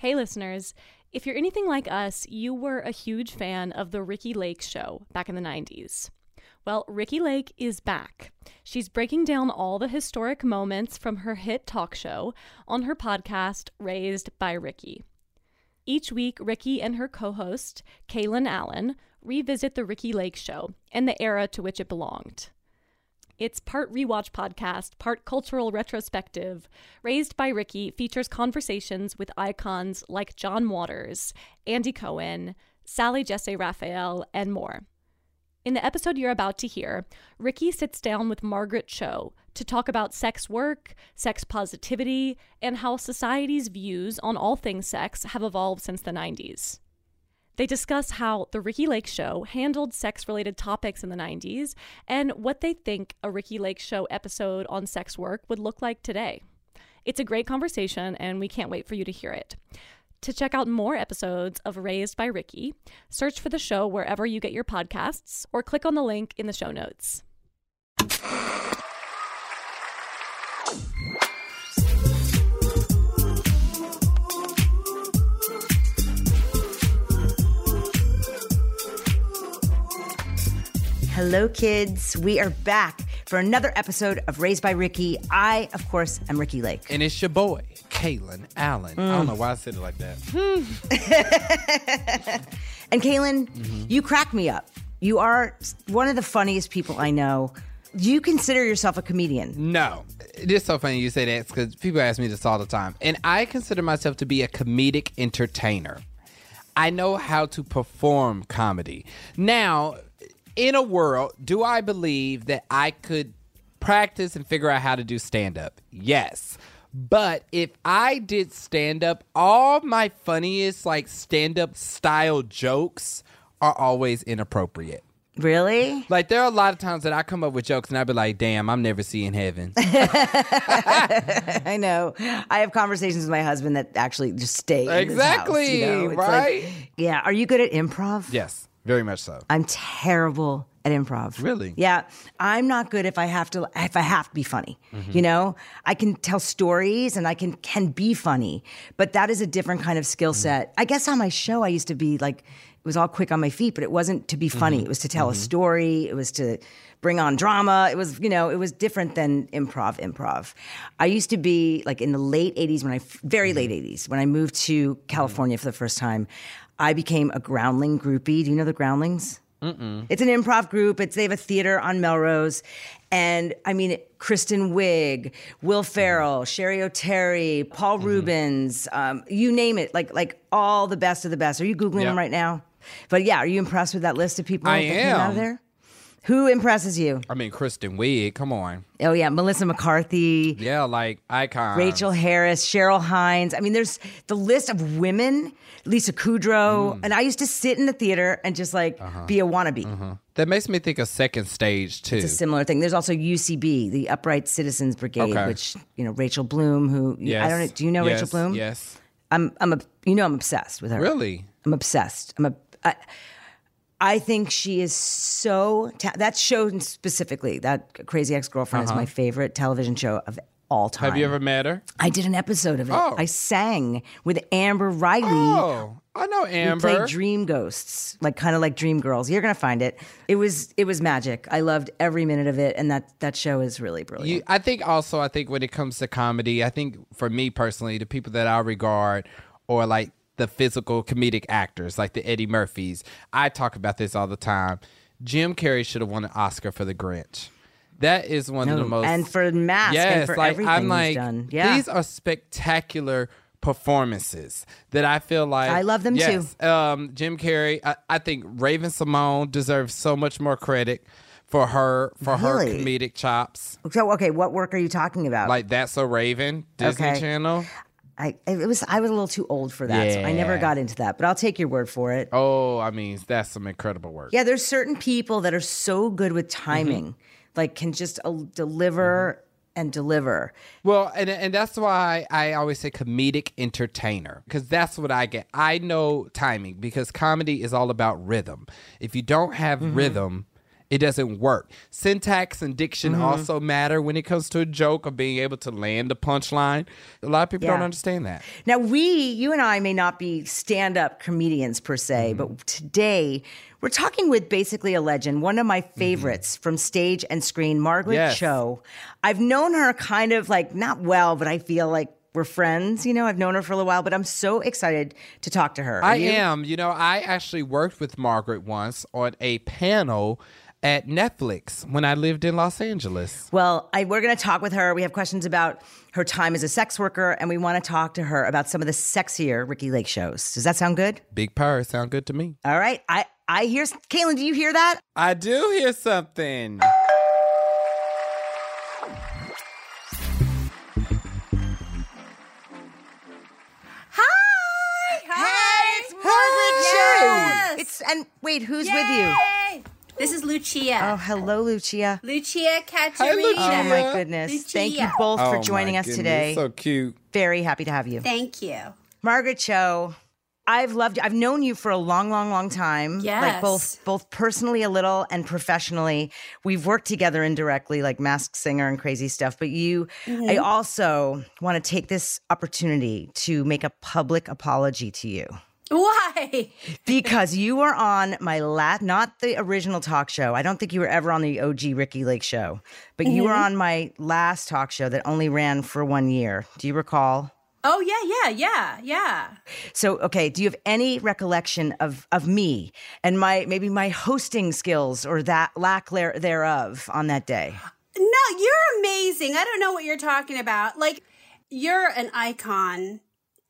Hey, listeners. If you're anything like us, you were a huge fan of The Ricki Lake Show back in the 90s. Well, Ricki Lake is back. She's breaking down all the historic moments from her hit talk show on her podcast, Raised by Ricki. Each week, Ricki and her co host, Kalen Allen, revisit The Ricki Lake Show and the era to which it belonged. It's part rewatch podcast, part cultural retrospective. Raised by Ricki features conversations with icons like John Waters, Andy Cohen, Sally Jessy Raphael, and more. In the episode you're about to hear, Ricki sits down with Margaret Cho to talk about sex work, sex positivity, and how society's views on all things sex have evolved since the 90s. They discuss how The Ricki Lake Show handled sex related topics in the 90s and what they think a Ricki Lake Show episode on sex work would look like today. It's a great conversation, and we can't wait for you to hear it. To check out more episodes of Raised by Ricki, search for the show wherever you get your podcasts or click on the link in the show notes. Hello, kids. We are back for another episode of Raised by Ricki. I, of course, am Ricki Lake. And it's your boy, Kalen Allen. I don't know why I said it like that. And Kalen, Mm-hmm. you crack me up. You are one of the funniest people I know. Do you consider yourself a comedian? No. It is so funny you say that because people ask me this all the time. And I consider myself to be a comedic entertainer. I know how to perform comedy. Now, in a world, do I believe that I could practice and figure out how to do stand up? Yes. But if I did stand up, all my funniest like stand up style jokes are always inappropriate. Really? Like there are a lot of times that I come up with jokes and I'd be like, "Damn, I'm never seeing heaven." I know. I have conversations with my husband that actually just stay. in his house, Exactly, you know? Right? Like, yeah. Are you good at improv? yes, very much so. I'm terrible at improv. Really? Yeah. I'm not good if I have to if I have to be funny. Mm-hmm. You know? I can tell stories and I can can be funny, but that is a different kind of skill Mm-hmm. set. I guess on my show I used to be like it was all quick on my feet, but it wasn't to be funny. Mm-hmm. It was to tell a story. It was to bring on drama. It was, you know, it was different than improv improv. I used to be like in the late 80s when I very late Mm-hmm. 80s when I moved to California for the first time, I became a groundling groupie. Do you know the groundlings? It's an improv group. It's they have a theater on Melrose, and I mean Kristen Wiig, Will Ferrell, Cheri Oteri, Paul Reubens, um, you name it. Like like all the best of the best. Are you googling Yeah. them right now? But yeah, are you impressed with that list of people I that came out am. of there? Who impresses you? I mean, Kristen Wiig, come on. Oh yeah, Melissa McCarthy, Yeah, like icon. Rachael Harris, Cheryl Hines. I mean, there's the list of women. Lisa Kudrow, Mm. and I used to sit in the theater and just like Uh-huh. be a wannabe. That makes me think of second stage too. It's a similar thing. There's also UCB, the Upright Citizens Brigade, Okay. which you know Rachel Bloom. Who yes. I don't know. Do you know yes, Rachel Bloom? Yes. I'm I'm a you know I'm obsessed with her. Really? I'm obsessed. I'm a. I, I think she is so ta- that show specifically that Crazy Ex Girlfriend is my favorite television show of all time. Uh-huh. Have you ever met her? I did an episode of it. Oh. I sang with Amber Riley. Oh, I know We Amber. played Dream Ghosts, like kind of like Dream Girls. You're gonna find it. It was it was magic. I loved every minute of it, and that that show is really brilliant. You, I think also, I think when it comes to comedy, I think for me personally, the people that I regard or like the physical comedic actors, like the Eddie Murphys, I talk about this all the time. Jim Carrey should have won an Oscar for The Grinch. That is one of the most and for Mask, yes, and for like everything I'm like done. Yeah. these are spectacular performances that I feel like I love them too. Um, Jim Carrey, I, I think Raven-Symoné deserves so much more credit for her for her comedic chops. so okay, what work are you talking about? Like that's a Raven Disney Okay. Channel. I it was I was a little too old for that, so I never got into that. But I'll take your word for it. Oh, I mean that's some incredible work. Yeah, there's certain people that are so good with timing, like can just uh, deliver and deliver. Well, and and that's why I always say comedic entertainer because that's what I get. I know timing because comedy is all about rhythm. If you don't have Mm-hmm. rhythm, it doesn't work. Syntax and diction Mm-hmm. also matter when it comes to a joke or being able to land a punchline. A lot of people don't understand that. Now, we, you and I may not be stand up comedians per se, but today we're talking with basically a legend, one of my favorites from stage and screen, Margaret Yes. Cho. I've known her kind of like, not well, but I feel like we're friends. You know, I've known her for a little while, but I'm so excited to talk to her. Are I you? am. You know, I actually worked with Margaret once on a panel at Netflix when I lived in Los Angeles. Well, I, we're going to talk with her. We have questions about her time as a sex worker, and we want to talk to her about some of the sexier Ricky Lake shows. Does that sound good? Big purr sound good to me. All right. I, I hear, Caitlin, do you hear that? I do hear something. Hi. hey, It's Margaret Yes. It's and wait, who's with you? Yay. This is Lucia. Oh, hello, Lucia. Lucia Hi, Catarina. Lucia. Oh my goodness! Thank you Lucia. both for Oh, joining my us goodness, today. So cute. Very happy to have you, Thank you. Margaret Cho. I've loved you. I've known you for a long, long, long time. Like Yes. both both personally a little and professionally. We've worked together indirectly, like Masked Singer and crazy stuff. But you I mm-hmm. also want to take this opportunity to make a public apology to you. Why? because you were on my last, not the original talk show. I don't think you were ever on the OG Ricki Lake show, but you were mm-hmm. on my last talk show that only ran for one year. Do you recall? Oh yeah, yeah, yeah, yeah. So, okay, do you have any recollection of of me and my maybe my hosting skills or that lack there- thereof on that day? No, you're amazing. I don't know what you're talking about. Like, you're an icon,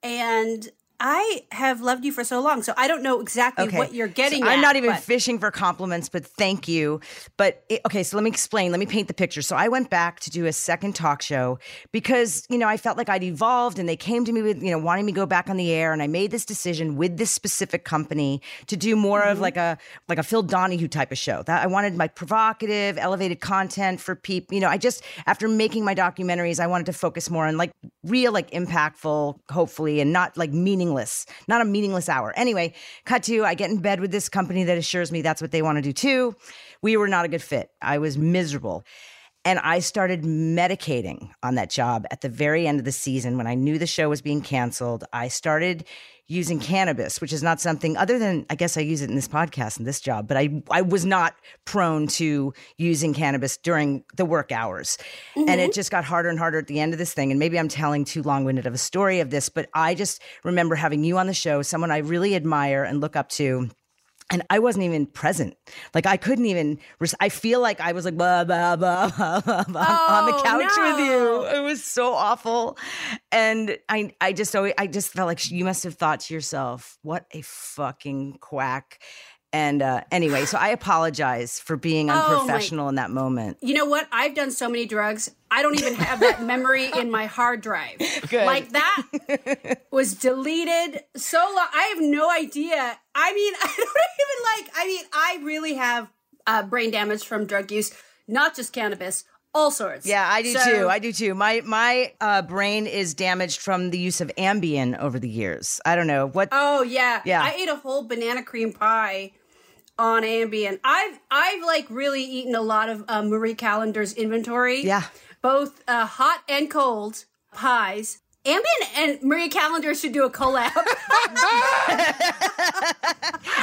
and I have loved you for so long, so I don't know exactly what you're getting. So I'm at, not even but- fishing for compliments, but thank you. But it, okay, so let me explain. Let me paint the picture. So I went back to do a second talk show because you know I felt like I'd evolved, and they came to me with you know wanting me to go back on the air, and I made this decision with this specific company to do more Mm-hmm. of like a like a Phil Donahue type of show. That I wanted my provocative, elevated content for people. You know, I just after making my documentaries, I wanted to focus more on like real, like impactful, hopefully, and not like meaningless, not a meaningless hour. Anyway, cut to I get in bed with this company that assures me that's what they want to do too. We were not a good fit. I was miserable. And I started medicating on that job at the very end of the season when I knew the show was being canceled. I started using cannabis, which is not something other than I guess I use it in this podcast and this job, but I I was not prone to using cannabis during the work hours. And it mm-hmm. just got harder and harder at the end of this thing. And maybe I'm telling too long-winded of a story of this, but I just remember having you on the show, someone I really admire and look up to and I wasn't even present. Like I couldn't even. res- I feel like I was like blah blah blah, blah, blah, blah on the Oh, couch with you. It was so awful, and I I just always I just felt like you must have thought to yourself, "What a fucking quack." And uh, anyway, so I apologize for being Oh, unprofessional in that moment. You know what? I've done so many drugs. I don't even have that memory in my hard drive. Good. Like that was deleted so long. I have no idea. I mean, I don't even like. I mean, I really have uh, brain damage from drug use, not just cannabis, all sorts. Yeah, I do So- too. I do too. My my uh, brain is damaged from the use of Ambien over the years. I don't know what. Oh yeah, Yeah. I ate a whole banana cream pie on Ambien. I've I've like really eaten a lot of uh, Marie Callender's inventory. Yeah. both uh, hot and cold pies. Ambien and Maria Callender should do a collab.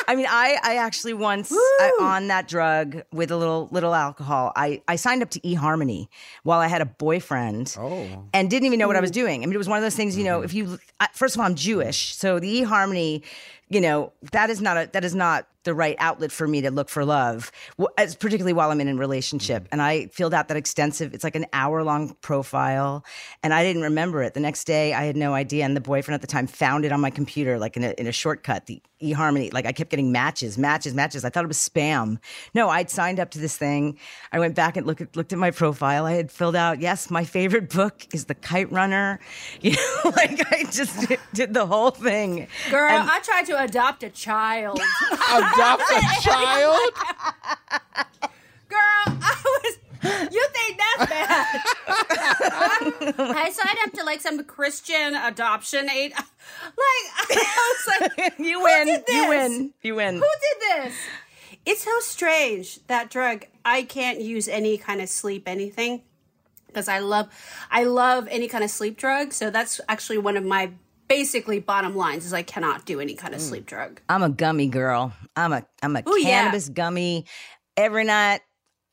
I mean, I I actually once I, on that drug with a little little alcohol. I I signed up to eHarmony while I had a boyfriend. Oh. and didn't even know what I was doing. I mean, it was one of those things, you know, mm-hmm. if you, I- first of all, I'm Jewish. So the eHarmony, you know, that is not a, that is not the right outlet for me to look for love, as particularly while I'm in a relationship. Mm-hmm. And I filled out that extensive, it's like an hour long profile. And I didn't remember it. The next day I had no idea. And the boyfriend at the time found it on my computer, like in a, in a shortcut, the eHarmony. Like I kept getting matches, matches, matches. I thought it was spam. No, I'd signed up to this thing. I went back and looked at, looked at my profile. I had filled out, yes, my favorite book is The Kite Runner. You know, like I just did, did the whole thing. Girl, And- I tried to adopt a child. Adopt a child? Girl, I was. You think that's bad? I signed up to like some Christian adoption aid. Like I was like, you who win. did You win. You win. Who did this? It's so strange that drug. I can't use any kind of sleep anything because I love, I love any kind of sleep drug. So that's actually one of my basically bottom lines is I cannot do any kind of mm. sleep drug. I'm a gummy girl. I'm a I'm a Ooh, yeah. cannabis gummy every night,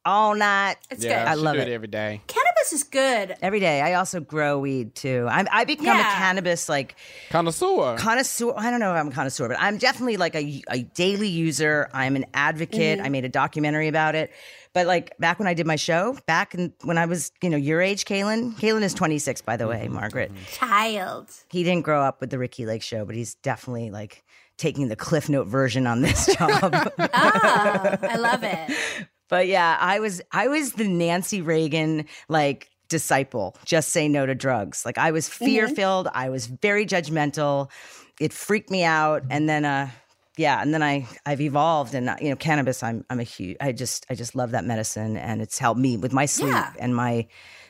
all night. It's Yeah, good. I love do it. every day. Cannabis is good. Every day. I also grow weed too. I'm, I become a cannabis like Connoisseur. connoisseur. I don't know if I'm a connoisseur, but I'm definitely like a, a daily user. I'm an advocate. Mm-hmm. I made a documentary about it. But like back when I did my show, back in, when I was, you know, your age, Kalen. Kalen is 26, by the way, Mm-hmm. Margaret. Child. He didn't grow up with the Ricki Lake show, but he's definitely like taking the Cliff Note version on this job. Ah, I love it. But yeah, I was I was the Nancy Reagan like disciple. Just say no to drugs. Like I was fear filled. I was very judgmental. It freaked me out. And then uh yeah, and then I I've evolved and you know cannabis. I'm I'm a huge. I just I just love that medicine and it's helped me with my sleep Yeah. and my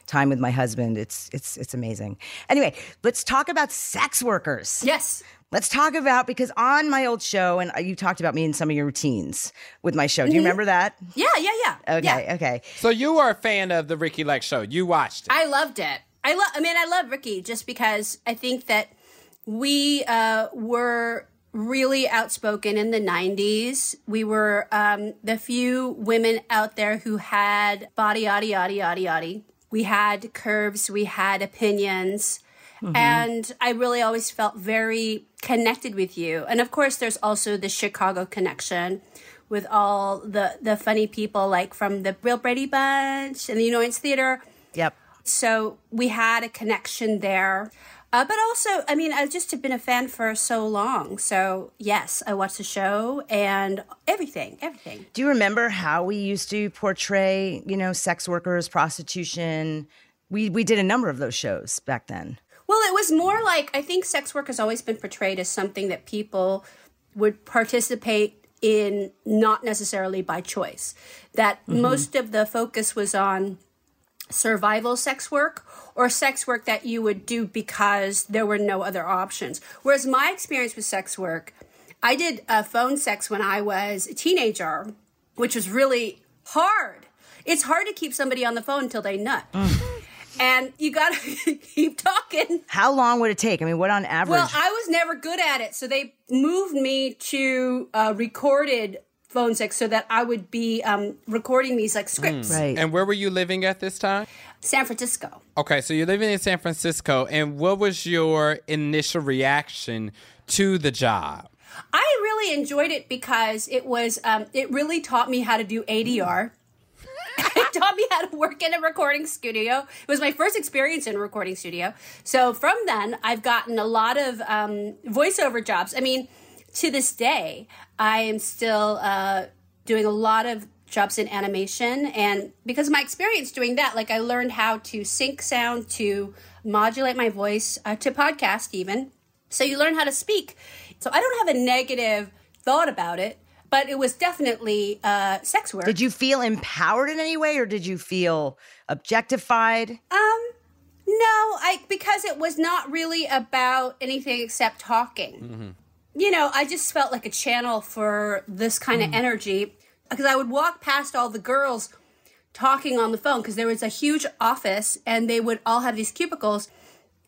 time with my husband. It's it's it's amazing. Anyway, let's talk about sex workers. Yes. Let's talk about because on my old show, and uh, you talked about me in some of your routines with my show. Do you remember that? Yeah, yeah, yeah. Okay, Yeah. okay. So you are a fan of the Ricki Lake show. You watched it. I loved it. I love. I mean, I love Ricki just because I think that we uh, were really outspoken in the '90s. We were um, the few women out there who had body, yaddy, yaddy, yaddy, yaddy. We had curves. We had opinions. And I really always felt very connected with you. And of course, there's also the Chicago connection with all the, the funny people like from the Real Brady Bunch and the Annoyance Theater. Yep. So we had a connection there. Uh, but also, I mean, I've just been a fan for so long. So, yes, I watched the show and everything, everything. Do you remember how we used to portray, you know, sex workers, prostitution? We we did a number of those shows back then. Well, it was more like I think sex work has always been portrayed as something that people would participate in, not necessarily by choice. That most of the focus was on survival sex work or sex work that you would do because there were no other options. Whereas my experience with sex work, I did uh, phone sex when I was a teenager, which was really hard. It's hard to keep somebody on the phone until they nut. And you gotta keep talking. How long would it take? I mean, what on average? Well, I was never good at it, so they moved me to uh, recorded phone sex so that I would be um, recording these like scripts. right. and where were you living at this time? San Francisco. Okay, so you're living in San Francisco, and what was your initial reaction to the job? I really enjoyed it because it was um, it really taught me how to do ADR. taught me how to work in a recording studio. It was my first experience in a recording studio. So from then, I've gotten a lot of um, voiceover jobs. I mean, to this day, I am still uh, doing a lot of jobs in animation. And because of my experience doing that, like I learned how to sync sound, to modulate my voice, uh, to podcast even. So you learn how to speak. So I don't have a negative thought about it, but it was definitely uh, sex work. Did you feel empowered in any way or did you feel objectified? Um, no, I because it was not really about anything except talking. You know, I just felt like a channel for this kind of energy because I would walk past all the girls talking on the phone because there was a huge office and they would all have these cubicles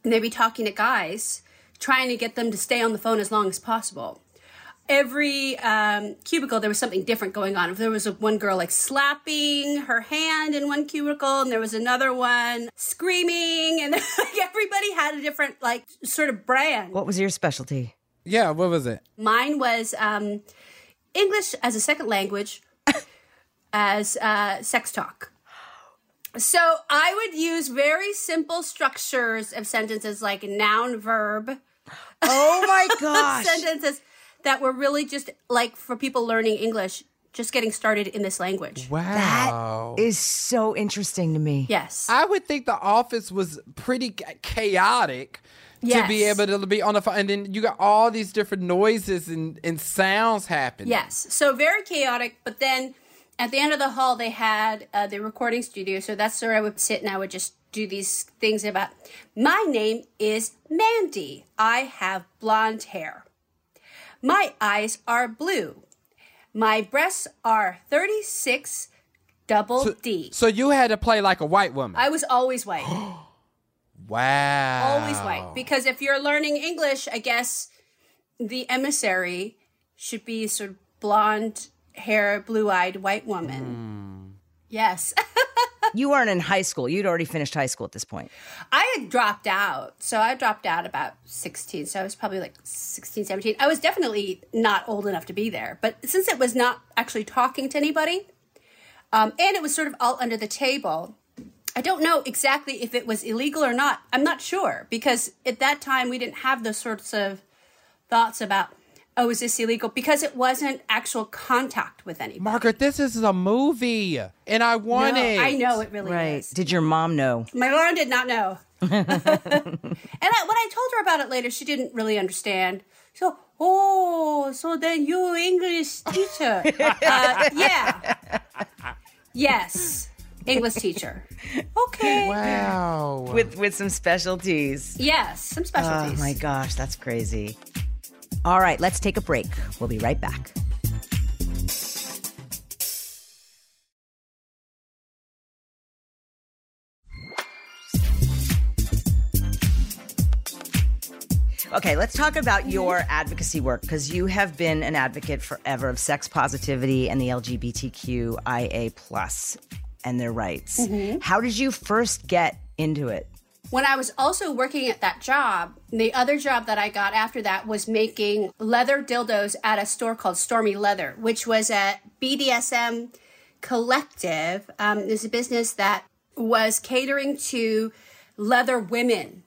and they'd be talking to guys trying to get them to stay on the phone as long as possible every um, cubicle there was something different going on if there was a, one girl like slapping her hand in one cubicle and there was another one screaming and like, everybody had a different like sort of brand What was your specialty? Yeah, what was it? Mine was um, English as a second language, as uh, sex talk. So I would use very simple structures of sentences like noun, verb, Oh my gosh. sentences that were really just like for people learning English, just getting started in this language. Wow. That is so interesting to me. Yes. I would think the office was pretty cha- chaotic to be able to be on the phone. And then you got all these different noises and, and sounds happening. Yes. So very chaotic, but then at the end of the hall, they had uh, the recording studio. So that's where I would sit and I would just do these things about my name is Mandy. I have blonde hair. My eyes are blue. My breasts are 36 double D. So you had to play like a white woman. I was always white. wow. always white. Because if you're learning English, I guess the emissary should be sort of blonde hair, blue eyed white woman. Hmm. Yes. You weren't in high school. You'd already finished high school at this point. I had dropped out. So I dropped out about 16. So I was probably like 16, 17. I was definitely not old enough to be there. But since it was not actually talking to anybody, um, and it was sort of all under the table, I don't know exactly if it was illegal or not. I'm not sure because at that time we didn't have those sorts of thoughts about, oh, is this illegal? Because it wasn't actual contact with anybody. Margaret, this is a movie, and I want No, it. I know it really Right. is. Did your mom know? My mom did not know. and I, when I told her about it later, she didn't really understand. So, oh, so then you English teacher? uh, yeah. Yes, English teacher. Okay. Wow. With with some specialties. Yes, some specialties. Oh my gosh, that's crazy. All right, let's take a break. We'll be right back. Okay, let's talk about your advocacy work because you have been an advocate forever of sex positivity and the LGBTQIA plus and their rights. Mm-hmm. How did you first get into it? When I was also working at that job, the other job that I got after that was making leather dildos at a store called Stormy Leather, which was a BDSM collective. Um, was a business that was catering to leather women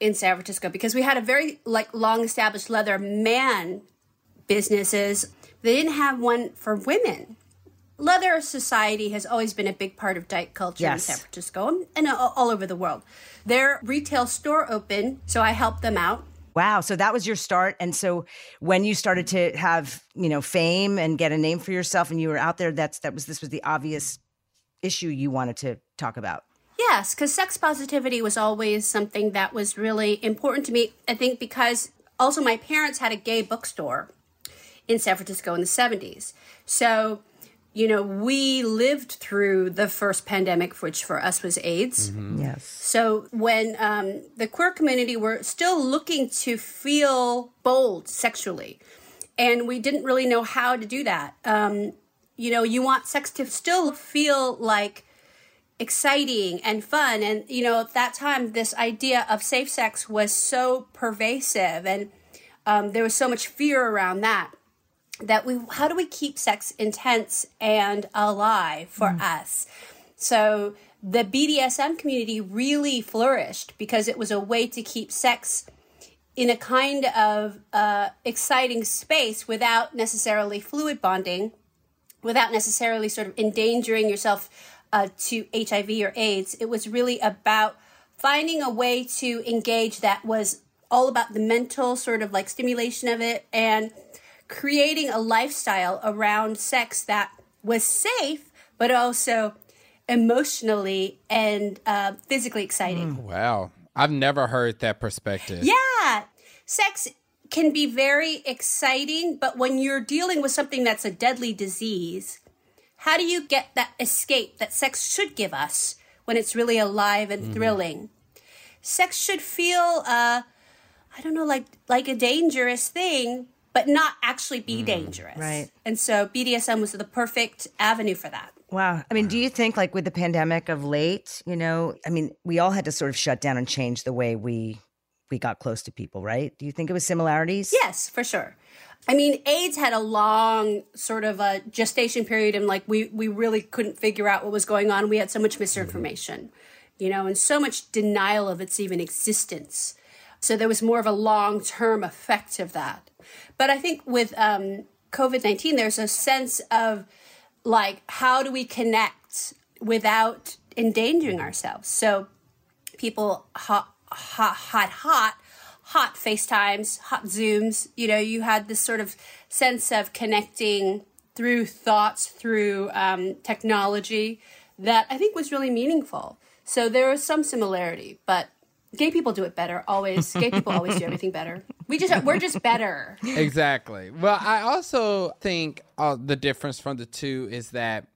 in San Francisco because we had a very like long established leather man businesses. They didn't have one for women. Leather society has always been a big part of dyke culture in San Francisco and, all over the world. Their retail store opened, so I helped them out. Wow. So that was your start. And so when you started to have, you know, fame and get a name for yourself and you were out there, that's that was this was the obvious issue you wanted to talk about. Yes, because sex positivity was always something that was really important to me. I think because also my parents had a gay bookstore in San Francisco in the 70s. So, you know, we lived through the first pandemic, which for us was AIDS. Yes. So when um, the queer community were still looking to feel bold sexually, and we didn't really know how to do that. Um, you know, you want sex to still feel like exciting and fun, and you know, at that time, this idea of safe sex was so pervasive, and um, there was so much fear around that that we how do we keep sex intense and alive for us so the BDSM community really flourished because it was a way to keep sex in a kind of uh, exciting space without necessarily fluid bonding, without necessarily sort of endangering yourself uh, to HIV or AIDS. It was really about finding a way to engage that was all about the mental sort of like stimulation of it and creating a lifestyle around sex that was safe, but also emotionally and uh, physically exciting. Wow. I've never heard that perspective. Yeah. Sex can be very exciting, but when you're dealing with something that's a deadly disease, how do you get that escape that sex should give us when it's really alive and thrilling? Sex should feel, uh, I don't know, like like a dangerous thing, but not actually be mm. dangerous. Right. And so BDSM was the perfect avenue for that. Wow. I mean, do you think, like with the pandemic of late, you know, I mean, we all had to sort of shut down and change the way we we got close to people, right? Do you think it was similarities? Yes, for sure. I mean, AIDS had a long sort of a gestation period, and like we we really couldn't figure out what was going on. We had so much mm-hmm. misinformation, you know, and so much denial of its even existence. So there was more of a long term effect of that. But I think with um, COVID nineteen, there's a sense of like how do we connect without endangering ourselves. So people hot, hot, hot, hot, hot FaceTimes, hot Zooms. You know, you had this sort of sense of connecting through thoughts, through um, technology that I think was really meaningful. So there was some similarity, but gay people do it better. Always, gay people always do everything better. We just we're just better. Exactly. Well, I also think uh, the difference from the two is that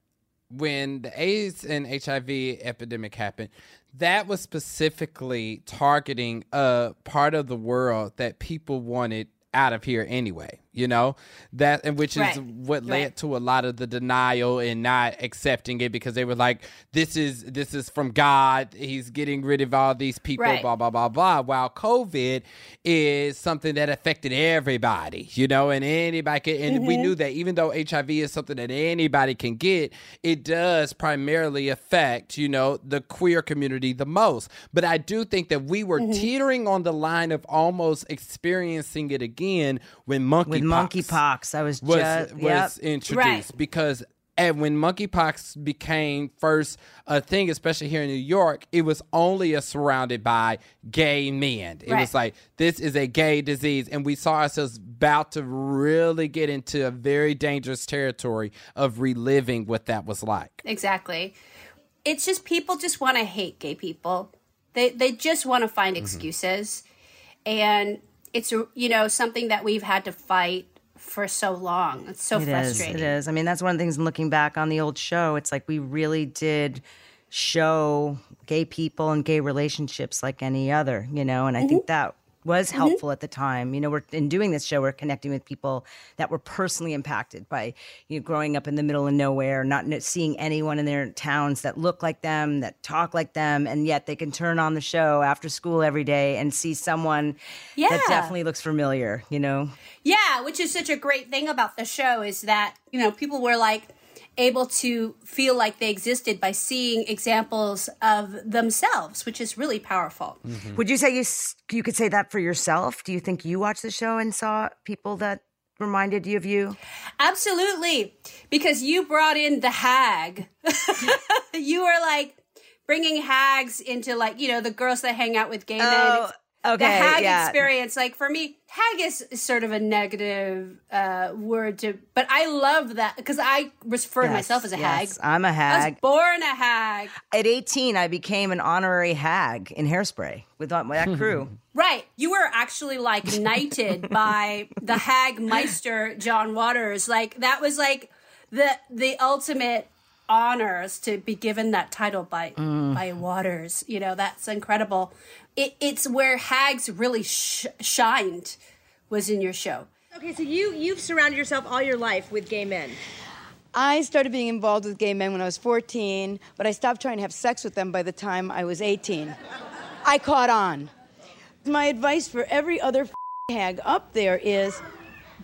when the AIDS and HIV epidemic happened, that was specifically targeting a part of the world that people wanted out of here anyway you know that and which is Right. what led Right. to a lot of the denial and not accepting it because they were like this is this is from god he's getting rid of all these people Right. blah blah blah blah while covid is something that affected everybody you know and anybody can and we mm-hmm. knew that even though hiv is something that anybody can get it does primarily affect you know the queer community the most but i do think that we were mm-hmm. teetering on the line of almost experiencing it again when monkey With monkeypox, I was was just was yep. introduced Right. because and when monkeypox became first a thing, especially here in New York, it was only a surrounded by gay men. It was like this is a gay disease, and we saw ourselves about to really get into a very dangerous territory of reliving what that was like. Exactly. It's just people just want to hate gay people. They they just want to find mm-hmm. excuses, and it's you know something that we've had to fight for so long. It's so It is. frustrating. It is. I mean, that's one of the things looking back on the old show. It's like we really did show gay people and gay relationships like any other, you know, and I think mm-hmm. that was mm-hmm. helpful at the time. You know, we're in doing this show, we're connecting with people that were personally impacted by you know growing up in the middle of nowhere, not seeing anyone in their towns that look like them, that talk like them, and yet they can turn on the show after school every day and see someone Yeah. that definitely looks familiar. You know, Yeah, which is such a great thing about the show is that, you know, people were like able to feel like they existed by seeing examples of themselves, which is really powerful. Mm-hmm. Would you say you you could say that for yourself? Do you think you watched the show and saw people that reminded you of you? Absolutely. Because you brought in the hag. you were like bringing hags into like, you know, the girls that hang out with gay men. It's- okay, the hag yeah. experience, like for me, hag is sort of a negative uh, word to, but I love that because I refer to Yes, myself as a yes, hag. I'm a I was hag. born a hag. At 18, I became an honorary hag in Hairspray with that that crew. Right. You were actually like knighted by the hag meister John Waters. Like that was like the the ultimate honors to be given that title by by Waters. You know, that's incredible. It, it's where hags really sh- shined was in your show. Okay, so you you've surrounded yourself all your life with gay men. I started being involved with gay men when I was 14, but I stopped trying to have sex with them by the time I was 18. I caught on. My advice for every other hag up there is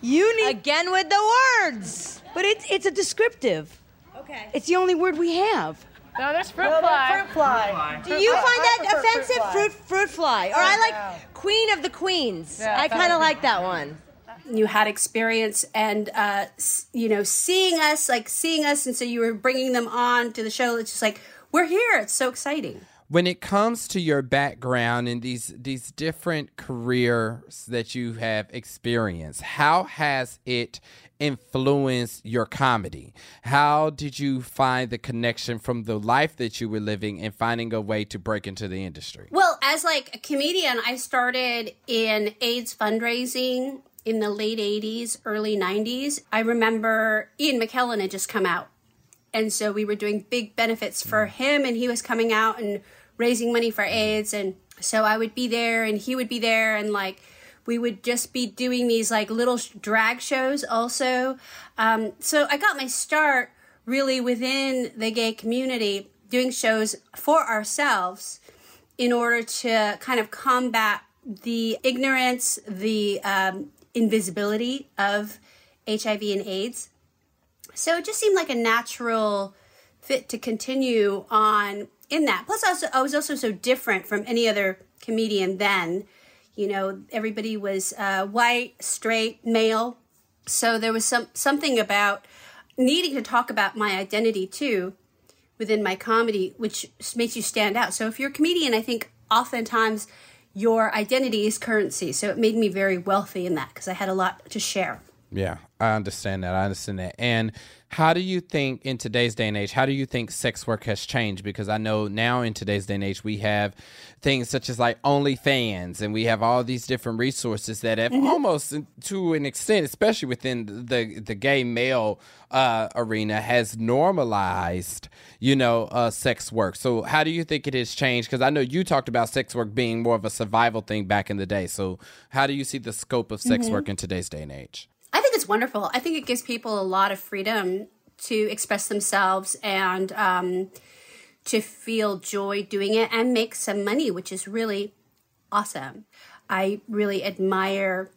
you need Again with the words. but it's it's a descriptive. Okay. It's the only word we have. No, there's fruit fly. Fruit fly. Do you I- find I that prefer fruit offensive? fly. Fruit fruit fly. Or I like Queen of the Queens. Yeah, I kind of like that one. you had experience and uh you know seeing us like seeing us and so you were bringing them on to the show it's just like we're here it's so exciting when it comes to your background and these these different careers that you have experienced how has it influenced your comedy? How did you find the connection from the life that you were living and finding a way to break into the industry? Well as like a comedian i started in aids fundraising in the late 80s early 90s i remember ian mckellen had just come out and so we were doing big benefits for mm. him and he was coming out and raising money for aids and so i would be there and he would be there and like we would just be doing these like little drag shows also um, so i got my start really within the gay community doing shows for ourselves in order to kind of combat the ignorance the um, invisibility of hiv and aids so it just seemed like a natural fit to continue on in that. Plus, I was also so different from any other comedian then. You know, everybody was uh, white, straight, male. So there was some something about needing to talk about my identity too within my comedy, which makes you stand out. So if you're a comedian, I think oftentimes your identity is currency. So it made me very wealthy in that because I had a lot to share. Yeah, I understand that. I understand that. And how do you think in today's day and age, how do you think sex work has changed? Because I know now in today's day and age, we have things such as like OnlyFans and we have all these different resources that have almost to an extent, especially within the, the gay male uh, arena, has normalized, you know, uh, sex work. So how do you think it has changed? Because I know you talked about sex work being more of a survival thing back in the day. So how do you see the scope of sex Mhm. work in today's day and age? I think it's wonderful. I think it gives people a lot of freedom to express themselves and um, to feel joy doing it and make some money, which is really awesome. I really admire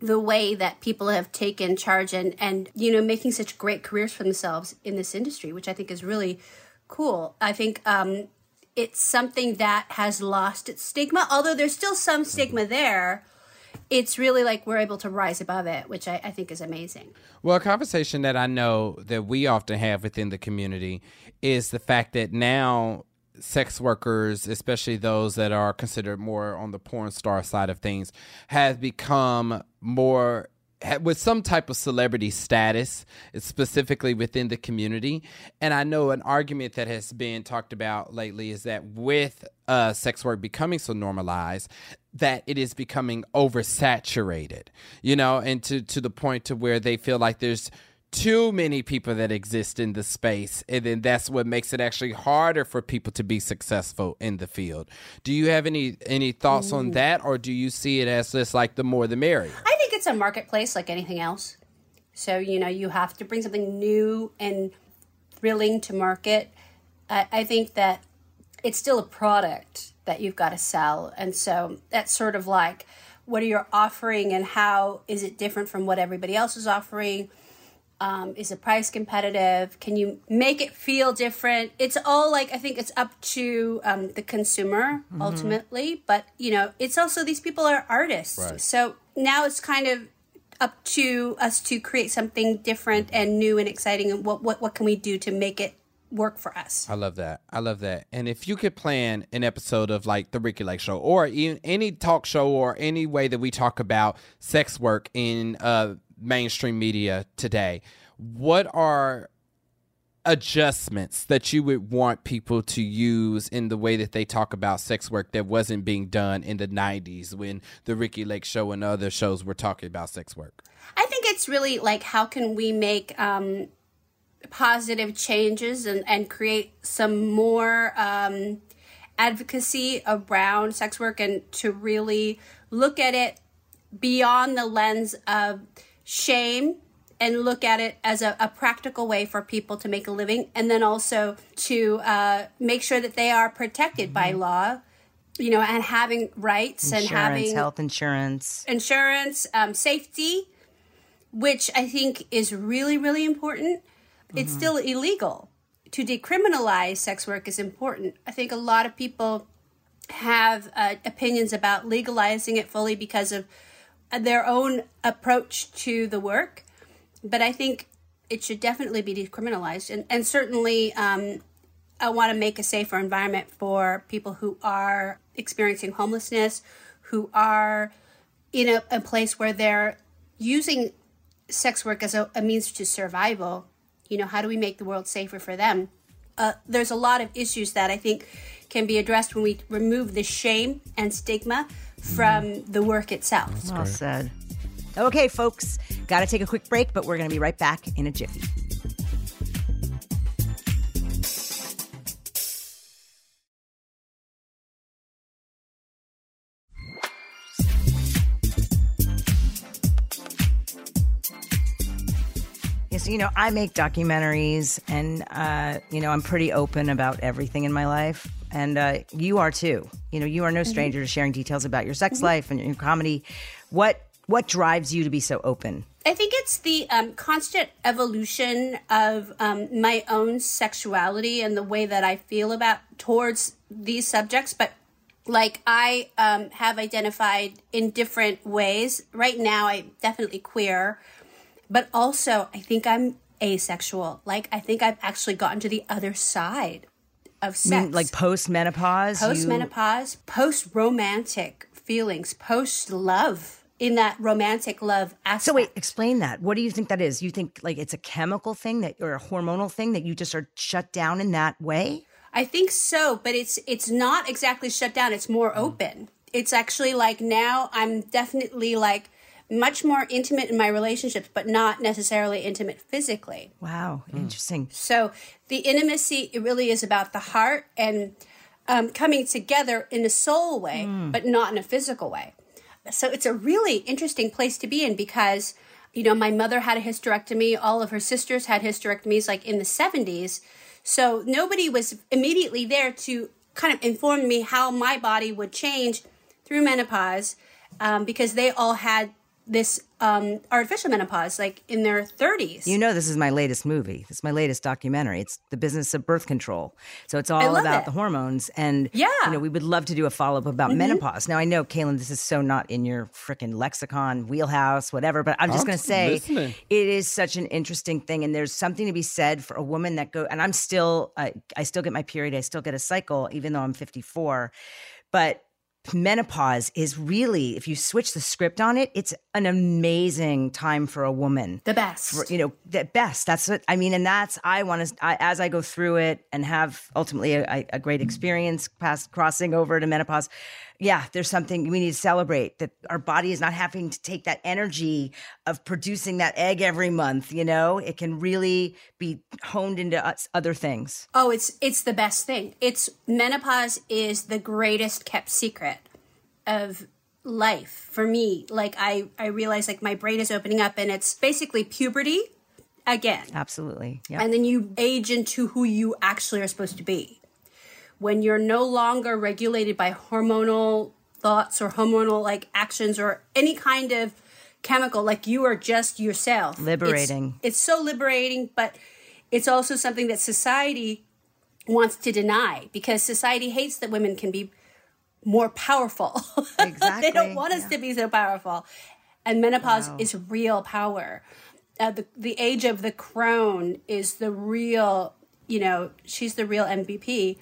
the way that people have taken charge and, and you know making such great careers for themselves in this industry, which I think is really cool. I think um, it's something that has lost its stigma, although there's still some stigma there it's really like we're able to rise above it, which I, I, think is amazing. Well, a conversation that I know that we often have within the community is the fact that now sex workers, especially those that are considered more on the porn star side of things, have become more with some type of celebrity status, specifically within the community. And I know an argument that has been talked about lately is that with uh, sex work becoming so normalized, that it is becoming oversaturated, you know, and to, to the point to where they feel like there's too many people that exist in the space and then that's what makes it actually harder for people to be successful in the field. Do you have any any thoughts on that or do you see it as just like the more the merrier? I think it's a marketplace like anything else so you know you have to bring something new and thrilling to market i, I think that it's still a product that you've got to sell and so that's sort of like what are you offering and how is it different from what everybody else is offering um, is the price competitive? Can you make it feel different? It's all like I think it's up to um, the consumer mm-hmm. ultimately, but you know, it's also these people are artists, right. so now it's kind of up to us to create something different and new and exciting. And what what what can we do to make it work for us? I love that. I love that. And if you could plan an episode of like the Ricki Lake Show or even any talk show or any way that we talk about sex work in uh mainstream media today, what are adjustments that you would want people to use in the way that they talk about sex work that wasn't being done in the 90s when the Ricki Lake show and other shows were talking about sex work? I think it's really like how can we make um, positive changes and, and create some more um, advocacy around sex work and to really look at it beyond the lens of shame and look at it as a, a, practical way for people to make a living and then also to uh, make sure that they are protected mm-hmm. by law you know and having rights insurance, and having health insurance insurance um, safety which i think is really really important mm-hmm. it's still illegal to decriminalize sex work is important. I think a lot of people have uh, opinions about legalizing it fully because of their own approach to the work. But I think it should definitely be decriminalized. And, and certainly, um, I want to make a safer environment for people who are experiencing homelessness, who are in a, a place where they're using sex work as a, a, means to survival. You know, how do we make the world safer for them? Uh, there's a lot of issues that I think can be addressed when we remove the shame and stigma from the work itself. well said. Okay, folks, got to take a quick break, but we're going to be right back in a jiffy. Yes, you know, I make documentaries and, uh, you know, I'm pretty open about everything in my life. And uh, you are too. You know, you are no stranger to sharing details about your sex life and your comedy. What what drives you to be so open? I think it's the um, constant evolution of um, my own sexuality and the way that I feel about towards these subjects. But like I um, have identified in different ways. Right now, I'm definitely queer, but also I think I'm asexual. Like I think I've actually gotten to the other side of sex, mean, like post menopause. post menopause, post romantic feelings, post love. In that romantic love aspect. So wait, explain that. What do you think that is? You think like it's a chemical thing that or a hormonal thing that you just are shut down in that way? I think so, but it's it's not exactly shut down. It's more mm. open. It's actually like now I'm definitely like much more intimate in my relationships, but not necessarily intimate physically. Wow, mm. interesting. So the intimacy it really is about the heart and um, coming together in a soul way, mm. but not in a physical way. So it's a really interesting place to be in because you know my mother had a hysterectomy, all of her sisters had hysterectomies, like in the seventies. So nobody was immediately there to kind of inform me how my body would change through menopause um, because they all had this um, artificial menopause, like in their 30s. You know, this is my latest movie. This is my latest documentary. It's the business of birth control. So it's all about it. the hormones. And Yeah. you know, we would love to do a follow up about menopause. Now I know, Kalen, this is so not in your freaking lexicon, wheelhouse, whatever. But I'm just going to say listening. it is such an interesting thing, and there's something to be said for a woman that go. And I'm still, I, I still get my period. I still get a cycle, even though I'm 54. But menopause is really, if you switch the script on it, it's an amazing time for a woman. The best. for, you know the best. That's what i mean and that's i want to I, as i go through it and have ultimately a, a great experience past crossing over to menopause yeah there's something we need to celebrate that our body is not having to take that energy of producing that egg every month you know? It can really be honed into us- other things. Oh, it's it's the best thing. It's menopause is the greatest kept secret of life for me. Like I I realize like my brain is opening up and it's basically puberty again. absolutely yeah And then you age into who you actually are supposed to be. When you're no longer regulated by hormonal thoughts or hormonal like actions or any kind of chemical, like you are just yourself. It's- Liberating. It's, so liberating, but it's also something that society wants to deny because society hates that women can be more powerful. they don't want us yeah. to be so powerful. And menopause is real power. Uh, the the age of the crone is the real, you know, she's the real MVP,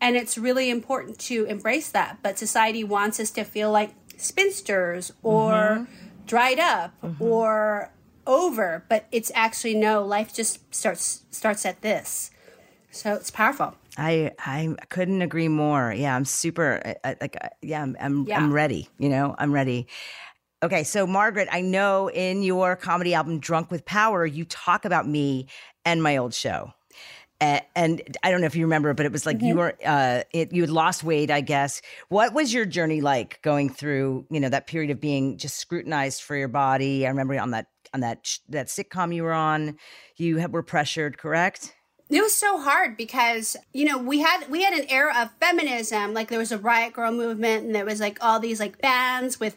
and it's really important to embrace that. But society wants us to feel like spinsters or Mm-hmm. dried up or over, but it's actually no. Life just starts starts at this, so it's powerful. I I couldn't agree more. Yeah, I'm super I- I- like yeah, I'm I'm, Yeah. I'm ready. You know, I'm ready. Okay, so Margaret, I know in your comedy album Drunk with Power, you talk about me and my old show. A- And I don't know if you remember, but it was like you Mm-hmm. were uh, it, you had lost weight, I guess. What was your journey like going through, you know, that period of being just scrutinized for your body? I remember on that on that that sitcom you were on, you had, were pressured, correct? It was so hard because you know we had we had an era of feminism like there was a riot grrrl movement and there was like all these like bands with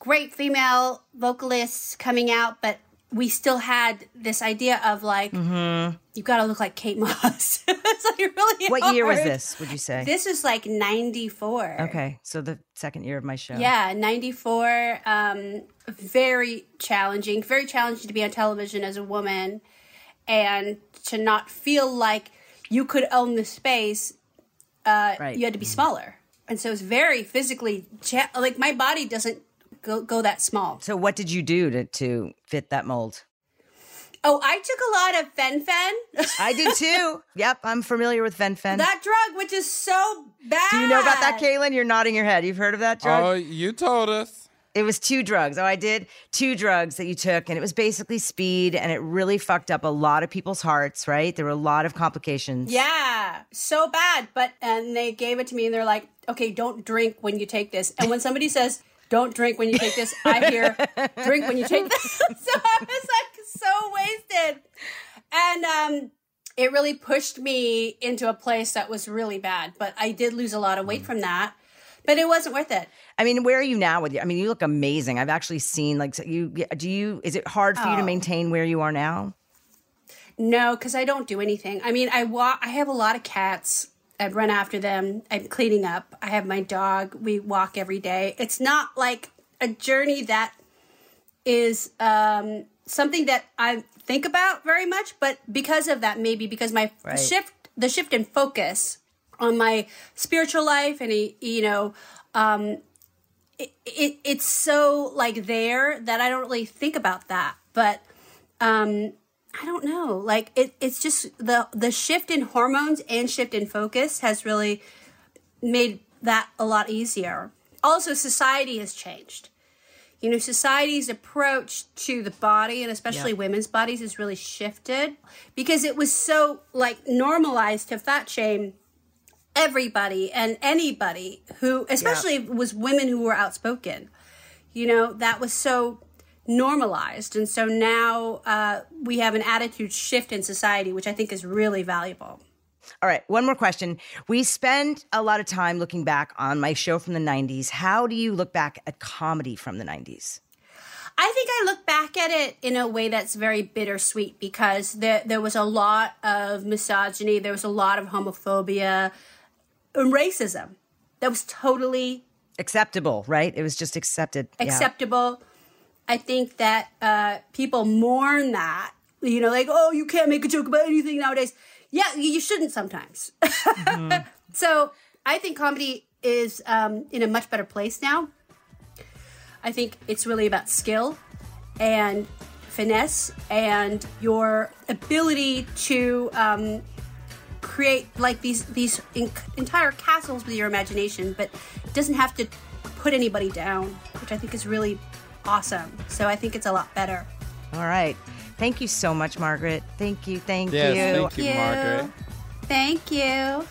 great female vocalists coming out but we still had this idea of like you've got to look like Kate Moss. it's like really What year was this, would you say? This is like 94. Okay, so the second year of my show. Yeah, 94. Um, very challenging, very challenging to be on television as a woman and to not feel like you could own the space. Uh, Right. You had to be smaller. And so it's very physically, cha- like my body doesn't go, go that small. So what did you do to to fit that mold? Oh, I took a lot of fen-phen. I did too. yep, I'm familiar with Fen-Phen. that drug, which is so bad. Do you know about that, Kalen? You're nodding your head. You've heard of that drug? Oh, you told us. It was two drugs. Oh, I did two drugs that you took, and it was basically speed, and it really fucked up a lot of people's hearts. Right? There were a lot of complications. Yeah, so bad. But and they gave it to me, and they're like, "Okay, don't drink when you take this." And when somebody says, "Don't drink when you take this," I hear, "Drink when you take this." so I was like so wasted, and um, it really pushed me into a place that was really bad. But I did lose a lot of weight from that, but it wasn't worth it. I mean, where are you now with you? I mean, you look amazing. I've actually seen like you. Do you? Is it hard for you to Oh. maintain where you are now? No, because I don't do anything. I mean, I walk. I have a lot of cats. I run after them. I'm cleaning up. I have my dog. We walk every day. It's not like a journey that is um, something that I think about very much. But because of that, maybe because my Right. shift, the shift in focus on my spiritual life, and you know, um, it, it it's so like there that I don't really think about that. But um I don't know. Like it it's just the the shift in hormones and shift in focus has really made that a lot easier. Also society has changed. You know, society's approach to the body and especially women's bodies has really shifted because it was so like normalized to fat shame everybody and anybody who especially it was women who were outspoken you know that was so normalized and so now uh, we have an attitude shift in society which i think is really valuable All right, one more question. We spend a lot of time looking back on my show from the 90s. How do you look back at comedy from the 90s? I think I look back at it in a way that's very bittersweet because there there was a lot of misogyny, there was a lot of homophobia, racism that was totally Acceptable, right? It was just accepted. Yeah. acceptable. I think that uh, people mourn that. You know, like, oh, you can't make a joke about anything nowadays. Yeah, you you shouldn't sometimes. so I think comedy is um, in a much better place now. I think it's really about skill and finesse and your ability to um, create like these these in- entire castles with your imagination, but it doesn't have to put anybody down, which I think is really awesome. So I think it's a lot better. All right. Thank you so much, Margaret. Thank you. Thank Yes, you. thank you, Margaret. Thank you.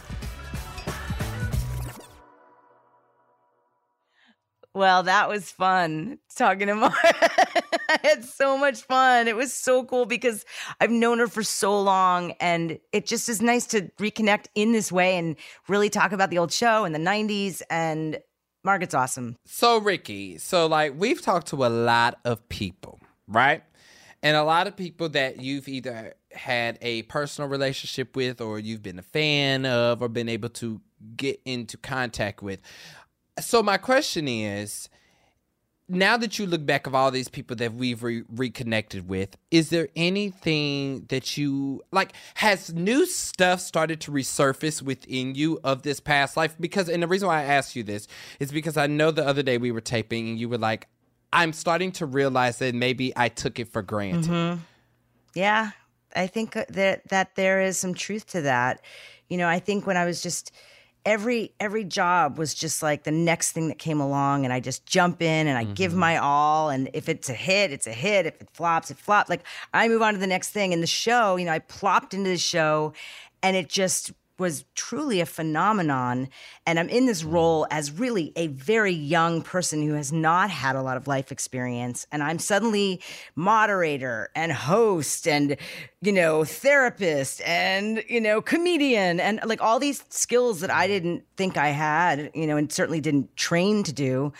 Well, that was fun talking to Mar. I had so much fun. It was so cool because I've known her for so long, and it just is nice to reconnect in this way and really talk about the old show in the 90s. And Margaret's awesome. So, Ricki, so like we've talked to a lot of people, right? And a lot of people that you've either had a personal relationship with or you've been a fan of or been able to get into contact with. So, my question is now that you look back of all these people that we've re- reconnected with, is there anything that you like? Has new stuff started to resurface within you of this past life? Because, and the reason why I ask you this is because I know the other day we were taping and you were like, I'm starting to realize that maybe I took it for granted. Mm-hmm. Yeah, I think that that there is some truth to that. You know, I think when I was just every every job was just like the next thing that came along and I just jump in and I give mm-hmm. my all and if it's a hit, it's a hit. If it flops, it flops. Like I move on to the next thing. And the show, you know, I plopped into the show and it just was truly a phenomenon. And I'm in this mm. role as really a very young person who has not had a lot of life experience. And I'm suddenly moderator and host and, you know, therapist and, you know, comedian and like all these skills that I mm. didn't think I had, you know, and certainly didn't train to do.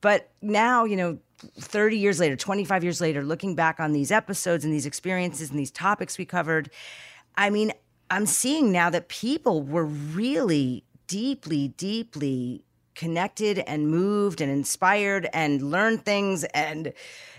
But now, you know, 30 years later, 25 years later, looking back on these episodes and these experiences and these topics we covered, I mean, I'm seeing now that people were really deeply, deeply connected and moved and inspired and learned things and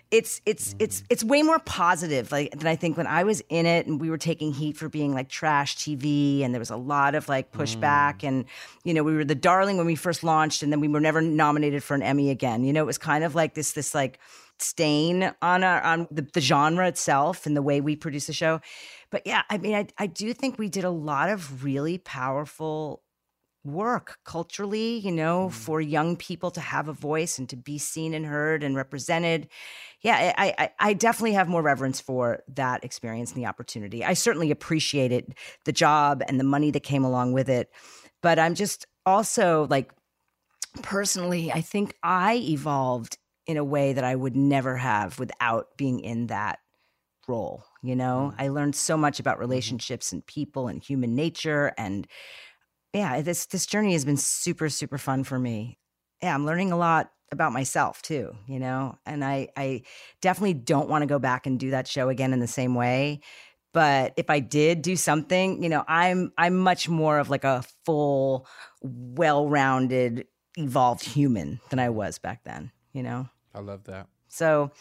it's it's it's it's way more positive like than I think when I was in it and we were taking heat for being like trash TV and there was a lot of like pushback mm. and you know we were the darling when we first launched and then we were never nominated for an Emmy again. You know it was kind of like this this like stain on our on the, the genre itself and the way we produce the show but yeah I mean I I do think we did a lot of really powerful work culturally, you know, mm. for young people to have a voice and to be seen and heard and represented. Yeah, I, I, I definitely have more reverence for that experience and the opportunity. I certainly appreciated the job and the money that came along with it. But I'm just also like, personally, I think I evolved in a way that I would never have without being in that role. You know, mm. I learned so much about mm-hmm. relationships and people and human nature and yeah, this this journey has been super super fun for me. Yeah, I'm learning a lot about myself too, you know. And I I definitely don't want to go back and do that show again in the same way. But if I did do something, you know, I'm I'm much more of like a full, well-rounded, evolved human than I was back then, you know. I love that. So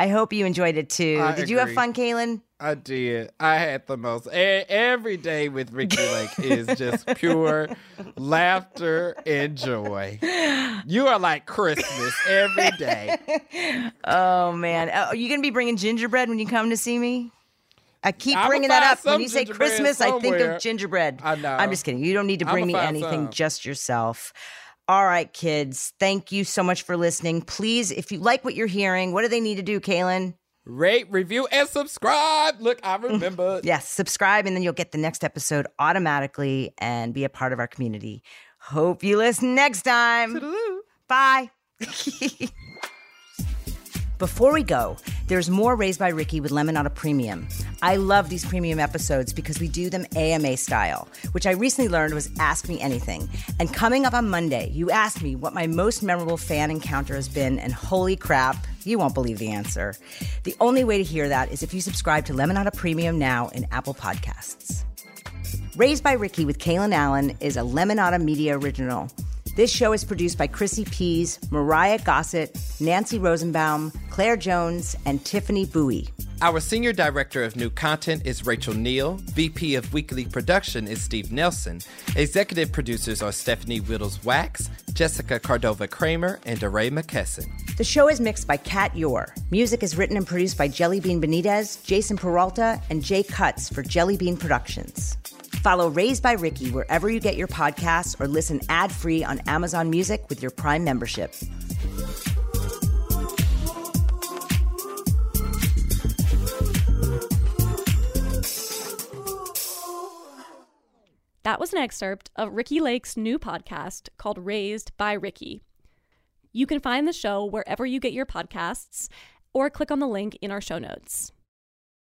I hope you enjoyed it too. I did agree. you have fun, Kalen? I did. I had the most. Every day with Ricki Lake is just pure laughter and joy. You are like Christmas every day. Oh man, uh, are you gonna be bringing gingerbread when you come to see me? I keep bringing that up. When you say Christmas, somewhere. I think of gingerbread. I know. I'm just kidding. You don't need to bring me anything, some. just yourself. All right, kids. Thank you so much for listening. Please, if you like what you're hearing, what do they need to do, Kalen? Rate, review, and subscribe. Look, I remember. yes, subscribe, and then you'll get the next episode automatically and be a part of our community. Hope you listen next time. Toodaloo. Bye. Before we go, there's more Raised by Ricki with Lemonada Premium. I love these premium episodes because we do them AMA style, which I recently learned was Ask Me Anything. And coming up on Monday, you asked me what my most memorable fan encounter has been, and holy crap, you won't believe the answer. The only way to hear that is if you subscribe to Lemonada Premium now in Apple Podcasts. Raised by Ricki with Kalen Allen is a Lemonada Media original. This show is produced by Chrissy Pease, Mariah Gossett, Nancy Rosenbaum, Claire Jones, and Tiffany Bowie. Our senior director of new content is Rachel Neal. VP of weekly production is Steve Nelson. Executive producers are Stephanie Wittels Wachs, Jessica Cordova Kramer, and DeRay McKesson. The show is mixed by Kat Yore. Music is written and produced by Jellybean Benitez, Jason Peralta, and Jay Cutts for Jellybean Productions. Follow Raised by Ricki wherever you get your podcasts or listen ad free on Amazon Music with your Prime membership. That was an excerpt of Ricki Lake's new podcast called Raised by Ricki. You can find the show wherever you get your podcasts or click on the link in our show notes.